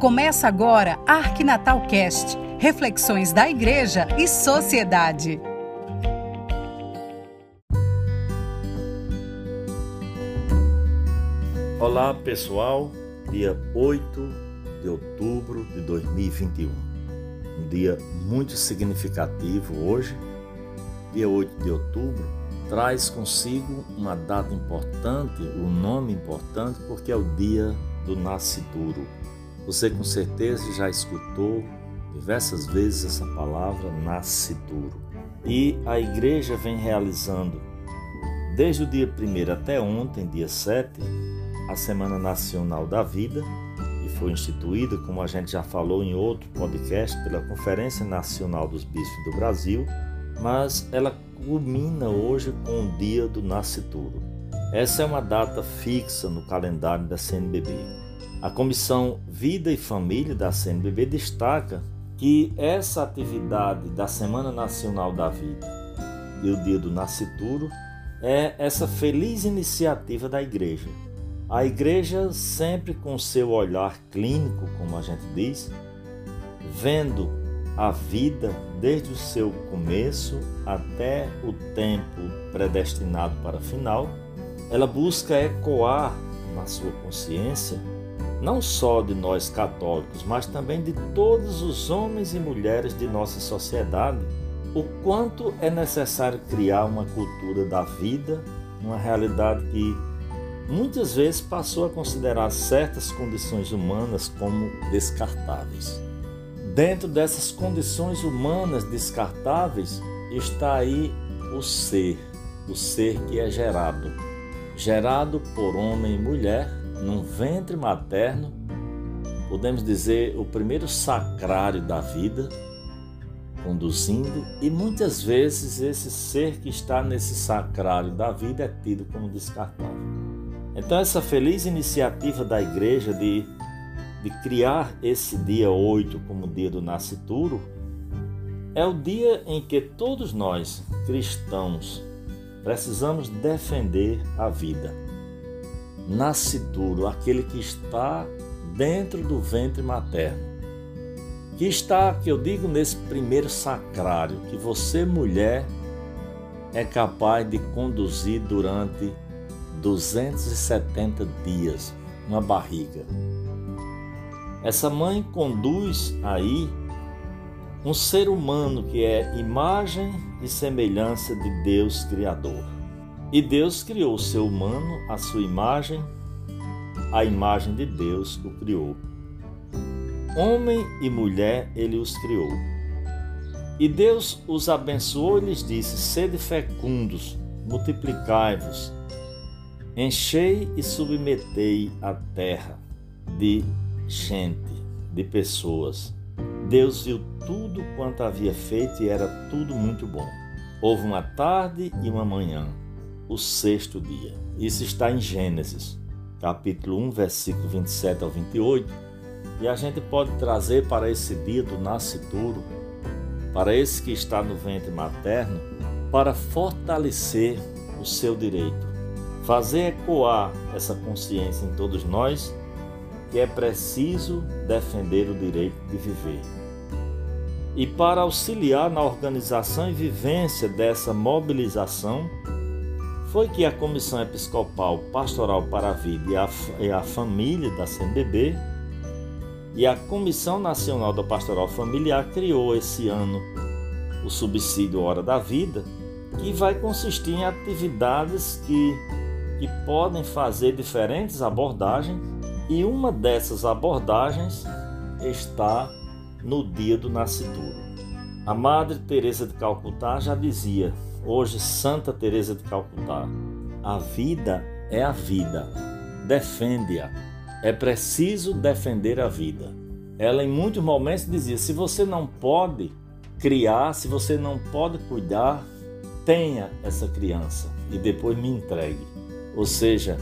Começa agora Arquinatal Cast, reflexões da igreja e sociedade. Olá, pessoal. Dia 8 de outubro de 2021. Um dia muito significativo hoje. Dia 8 de outubro traz consigo uma data importante, um nome importante, porque é o dia do nascituro você com certeza já escutou diversas vezes essa palavra nascituro. E a igreja vem realizando, desde o dia 1 até ontem, dia 7, a Semana Nacional da Vida, que foi instituída, como a gente já falou em outro podcast, pela Conferência Nacional dos Bispos do Brasil, mas ela culmina hoje com o dia do nascituro. Essa é uma data fixa no calendário da CNBB. A Comissão Vida e Família da CNBB destaca que essa atividade da Semana Nacional da Vida e o Dia do Nascituro é essa feliz iniciativa da igreja. A igreja sempre com seu olhar clínico, como a gente diz, vendo a vida desde o seu começo até o tempo predestinado para final, ela busca ecoar na sua consciência não só de nós católicos, mas também de todos os homens e mulheres de nossa sociedade, o quanto é necessário criar uma cultura da vida, uma realidade que muitas vezes passou a considerar certas condições humanas como descartáveis. Dentro dessas condições humanas descartáveis está aí o ser, o ser que é gerado, gerado por homem e mulher num ventre materno, podemos dizer, o primeiro sacrário da vida, conduzindo, e muitas vezes esse ser que está nesse sacrário da vida é tido como descartável. Então, essa feliz iniciativa da igreja de, de criar esse dia 8 como dia do nascituro é o dia em que todos nós, cristãos, precisamos defender a vida nascituro, aquele que está dentro do ventre materno. Que está, que eu digo, nesse primeiro sacrário, que você, mulher, é capaz de conduzir durante 270 dias na barriga. Essa mãe conduz aí um ser humano que é imagem e semelhança de Deus Criador. E Deus criou o ser humano à sua imagem, a imagem de Deus o criou. Homem e mulher ele os criou. E Deus os abençoou e lhes disse: Sede fecundos, multiplicai-vos, enchei e submetei a terra de gente, de pessoas. Deus viu tudo quanto havia feito e era tudo muito bom. Houve uma tarde e uma manhã o sexto dia. Isso está em Gênesis, capítulo 1, versículo 27 ao 28. E a gente pode trazer para esse dia do nascituro, para esse que está no ventre materno, para fortalecer o seu direito, fazer ecoar essa consciência em todos nós que é preciso defender o direito de viver. E para auxiliar na organização e vivência dessa mobilização, foi que a Comissão Episcopal Pastoral para a Vida e a, e a Família da CNBB e a Comissão Nacional da Pastoral Familiar criou esse ano o subsídio Hora da Vida, que vai consistir em atividades que, que podem fazer diferentes abordagens e uma dessas abordagens está no dia do nascituro. A Madre Teresa de Calcutá já dizia Hoje, Santa Teresa de Calcutá, a vida é a vida. Defende-a. É preciso defender a vida. Ela em muitos momentos dizia: se você não pode criar, se você não pode cuidar, tenha essa criança e depois me entregue. Ou seja,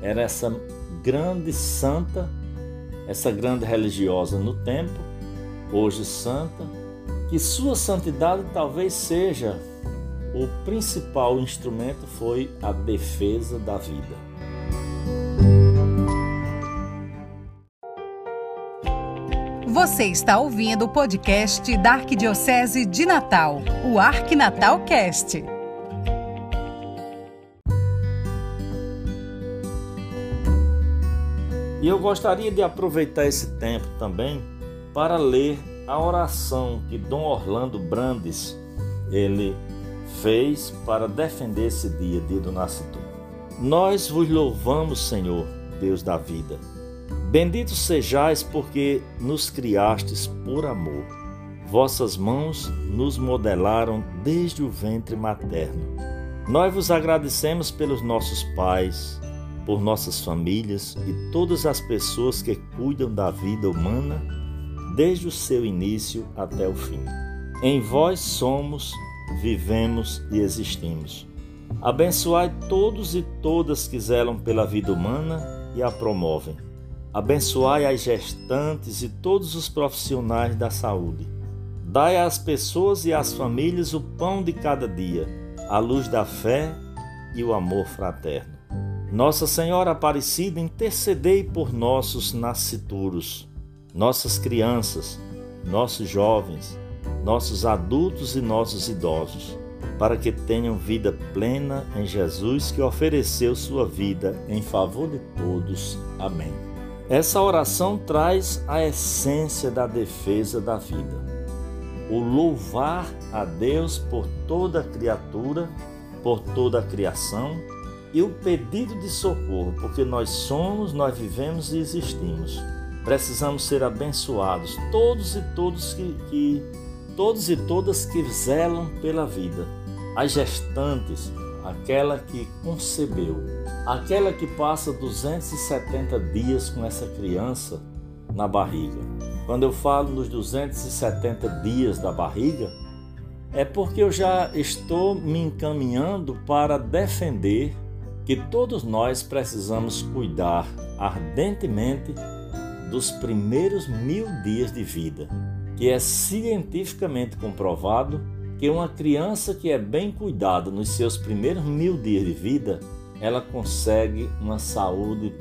era essa grande santa, essa grande religiosa no tempo, hoje santa, que sua santidade talvez seja o principal instrumento foi a defesa da vida. Você está ouvindo o podcast da Arquidiocese de Natal, o Arquinatal Cast. E eu gostaria de aproveitar esse tempo também para ler a oração que Dom Orlando Brandes ele fez para defender esse dia, dia do nascimento. Nós vos louvamos, Senhor, Deus da vida. Bendito sejais porque nos criastes por amor. Vossas mãos nos modelaram desde o ventre materno. Nós vos agradecemos pelos nossos pais, por nossas famílias e todas as pessoas que cuidam da vida humana desde o seu início até o fim. Em vós somos, vivemos e existimos. Abençoai todos e todas que zelam pela vida humana e a promovem. Abençoai as gestantes e todos os profissionais da saúde. Dai às pessoas e às famílias o pão de cada dia, a luz da fé e o amor fraterno. Nossa Senhora Aparecida, intercedei por nossos nascituros, nossas crianças, nossos jovens, nossos adultos e nossos idosos, para que tenham vida plena em Jesus que ofereceu sua vida em favor de todos. Amém. Essa oração traz a essência da defesa da vida. O louvar a Deus por toda a criatura, por toda a criação e o pedido de socorro, porque nós somos, nós vivemos e existimos. Precisamos ser abençoados, todos e todos que, que todos e todas que zelam pela vida. As gestantes, aquela que concebeu, aquela que passa 270 dias com essa criança na barriga. Quando eu falo nos 270 dias da barriga, é porque eu já estou me encaminhando para defender que todos nós precisamos cuidar ardentemente dos primeiros mil dias de vida, que é cientificamente comprovado que uma criança que é bem cuidada nos seus primeiros mil dias de vida, ela consegue uma saúde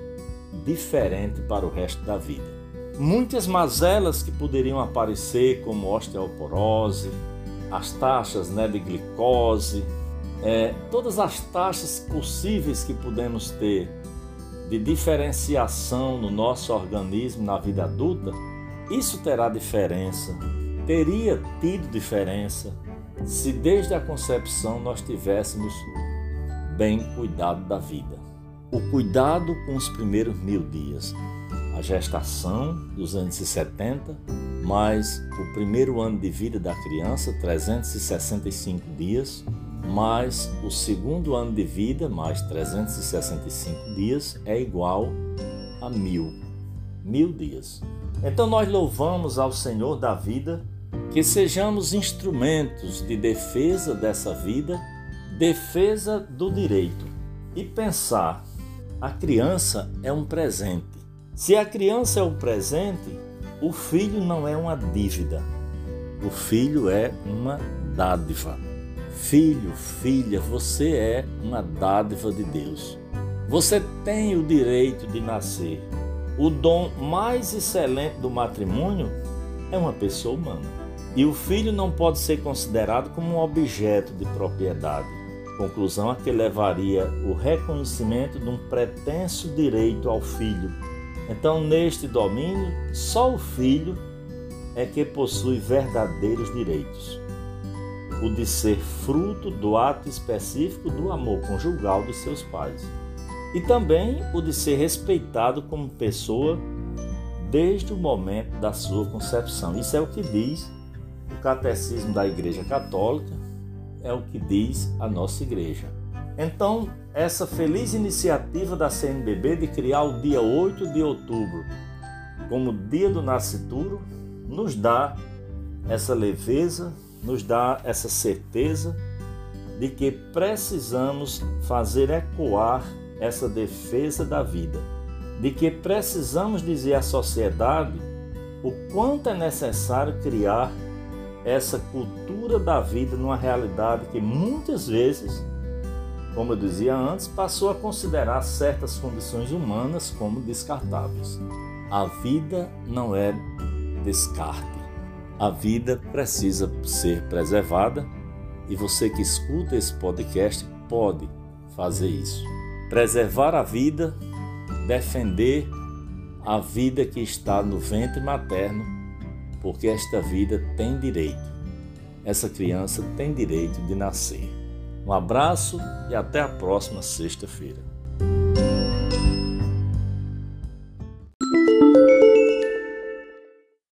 diferente para o resto da vida. Muitas mazelas que poderiam aparecer, como osteoporose, as taxas né, de glicose, é, todas as taxas possíveis que podemos ter de diferenciação no nosso organismo na vida adulta, isso terá diferença, teria tido diferença se desde a concepção nós tivéssemos bem cuidado da vida. O cuidado com os primeiros mil dias, a gestação, 270, mais o primeiro ano de vida da criança, 365 dias, mais o segundo ano de vida, mais 365 dias, é igual a mil. Mil dias. Então nós louvamos ao Senhor da vida que sejamos instrumentos de defesa dessa vida, defesa do direito. E pensar, a criança é um presente. Se a criança é um presente, o filho não é uma dívida. O filho é uma dádiva. Filho, filha, você é uma dádiva de Deus. Você tem o direito de nascer. O dom mais excelente do matrimônio é uma pessoa humana. E o filho não pode ser considerado como um objeto de propriedade. Conclusão a que levaria o reconhecimento de um pretenso direito ao filho. Então, neste domínio, só o filho é que possui verdadeiros direitos o de ser fruto do ato específico do amor conjugal dos seus pais, e também o de ser respeitado como pessoa desde o momento da sua concepção. Isso é o que diz o Catecismo da Igreja Católica, é o que diz a nossa igreja. Então, essa feliz iniciativa da CNBB de criar o dia 8 de outubro como dia do nascituro nos dá essa leveza, nos dá essa certeza de que precisamos fazer ecoar essa defesa da vida, de que precisamos dizer à sociedade o quanto é necessário criar essa cultura da vida numa realidade que muitas vezes, como eu dizia antes, passou a considerar certas condições humanas como descartáveis. A vida não é descarte. A vida precisa ser preservada e você que escuta esse podcast pode fazer isso. Preservar a vida, defender a vida que está no ventre materno, porque esta vida tem direito. Essa criança tem direito de nascer. Um abraço e até a próxima sexta-feira.